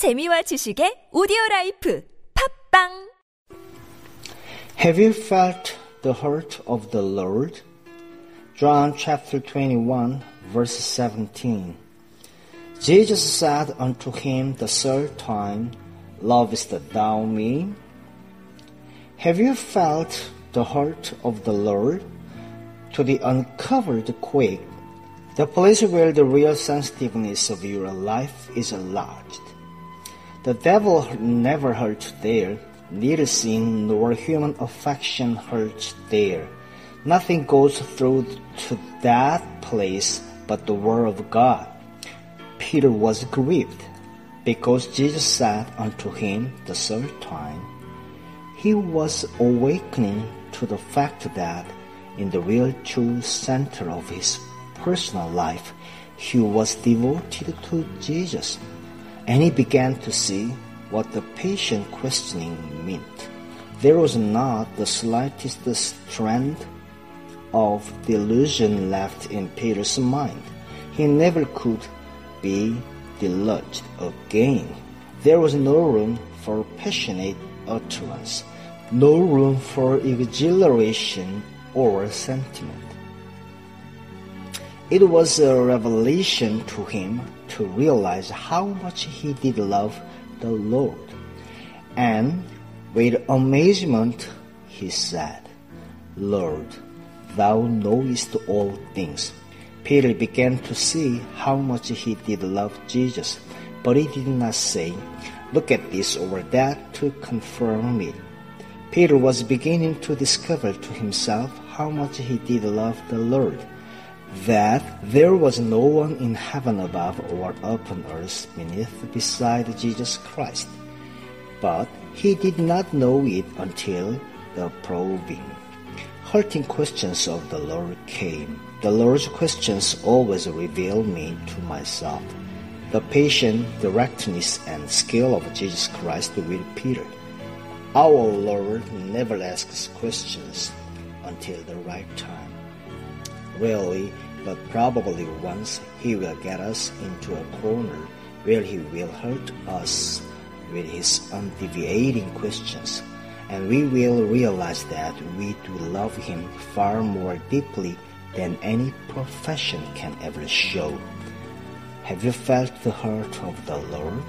재미와 지식의 오디오 라이프 팟빵 Have you felt the hurt of the Lord? John chapter 21 verse 17 Jesus said unto him the third time, Lovest thou me? Have you felt the hurt of the Lord? To the uncovered quake, the place where the real sensitiveness of your life is lodged. The devil never hurts there, neither sin nor human affection hurts there. Nothing goes through to that place but the word of God. Peter was grieved because Jesus said unto him the third time, he was awakening to the fact that in the real true center of his personal life, he was devoted to Jesus and he began to see what the patient questioning meant. There was not the slightest strand of delusion left in Peter's mind. He never could be deluged again. There was no room for passionate utterance, no room for exhilaration or sentiment. It was a revelation to him to realize how much he did love the Lord. And with amazement he said, Lord, thou knowest all things. Peter began to see how much he did love Jesus, but he did not say, Look at this or that to confirm it. Peter was beginning to discover to himself how much he did love the Lord that there was no one in heaven above or upon earth beneath beside Jesus Christ. But he did not know it until the probing, hurting questions of the Lord came. The Lord's questions always reveal me to myself. The patient directness and skill of Jesus Christ with Peter. Our Lord never asks questions until the right time rarely, but probably once he will get us into a corner where he will hurt us with his undeviating questions, and we will realize that we do love him far more deeply than any profession can ever show. Have you felt the hurt of the Lord?